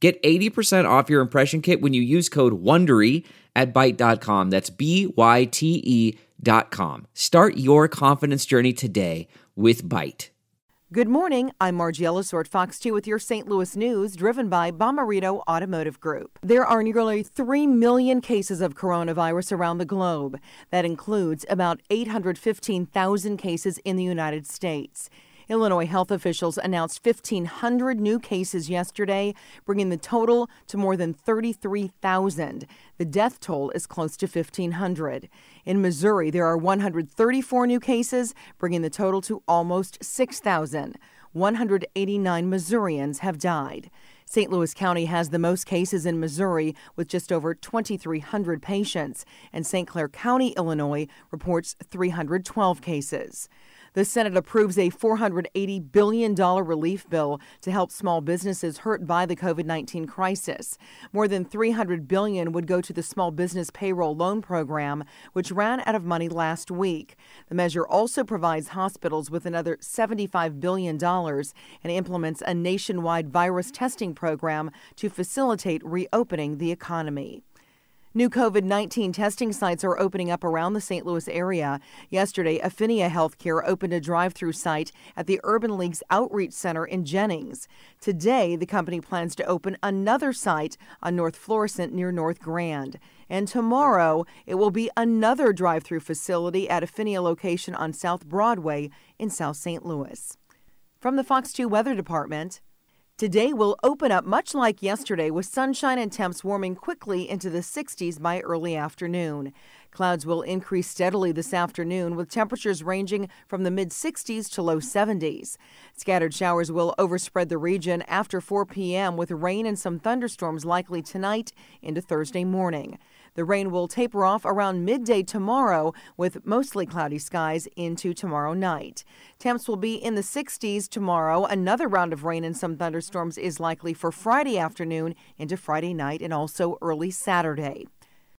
Get 80% off your impression kit when you use code WONDERY at Byte.com. That's B-Y-T-E dot com. Start your confidence journey today with Byte. Good morning. I'm Margie Ellisor at Fox 2 with your St. Louis news, driven by Bomarito Automotive Group. There are nearly 3 million cases of coronavirus around the globe. That includes about 815,000 cases in the United States. Illinois health officials announced 1,500 new cases yesterday, bringing the total to more than 33,000. The death toll is close to 1,500. In Missouri, there are 134 new cases, bringing the total to almost 6,000. 189 Missourians have died. St. Louis County has the most cases in Missouri with just over 2,300 patients, and St. Clair County, Illinois, reports 312 cases. The Senate approves a $480 billion relief bill to help small businesses hurt by the COVID 19 crisis. More than 300 billion would go to the Small Business Payroll Loan Program, which ran out of money last week. The measure also provides hospitals with another $75 billion and implements a nationwide virus testing program to facilitate reopening the economy. New COVID 19 testing sites are opening up around the St. Louis area. Yesterday, Affinia Healthcare opened a drive through site at the Urban League's Outreach Center in Jennings. Today, the company plans to open another site on North Florissant near North Grand. And tomorrow, it will be another drive through facility at Affinia location on South Broadway in South St. Louis. From the Fox 2 Weather Department, Today will open up much like yesterday with sunshine and temps warming quickly into the 60s by early afternoon. Clouds will increase steadily this afternoon with temperatures ranging from the mid 60s to low 70s. Scattered showers will overspread the region after 4 p.m. with rain and some thunderstorms likely tonight into Thursday morning. The rain will taper off around midday tomorrow with mostly cloudy skies into tomorrow night. Temps will be in the 60s tomorrow. Another round of rain and some thunderstorms is likely for Friday afternoon into Friday night and also early Saturday.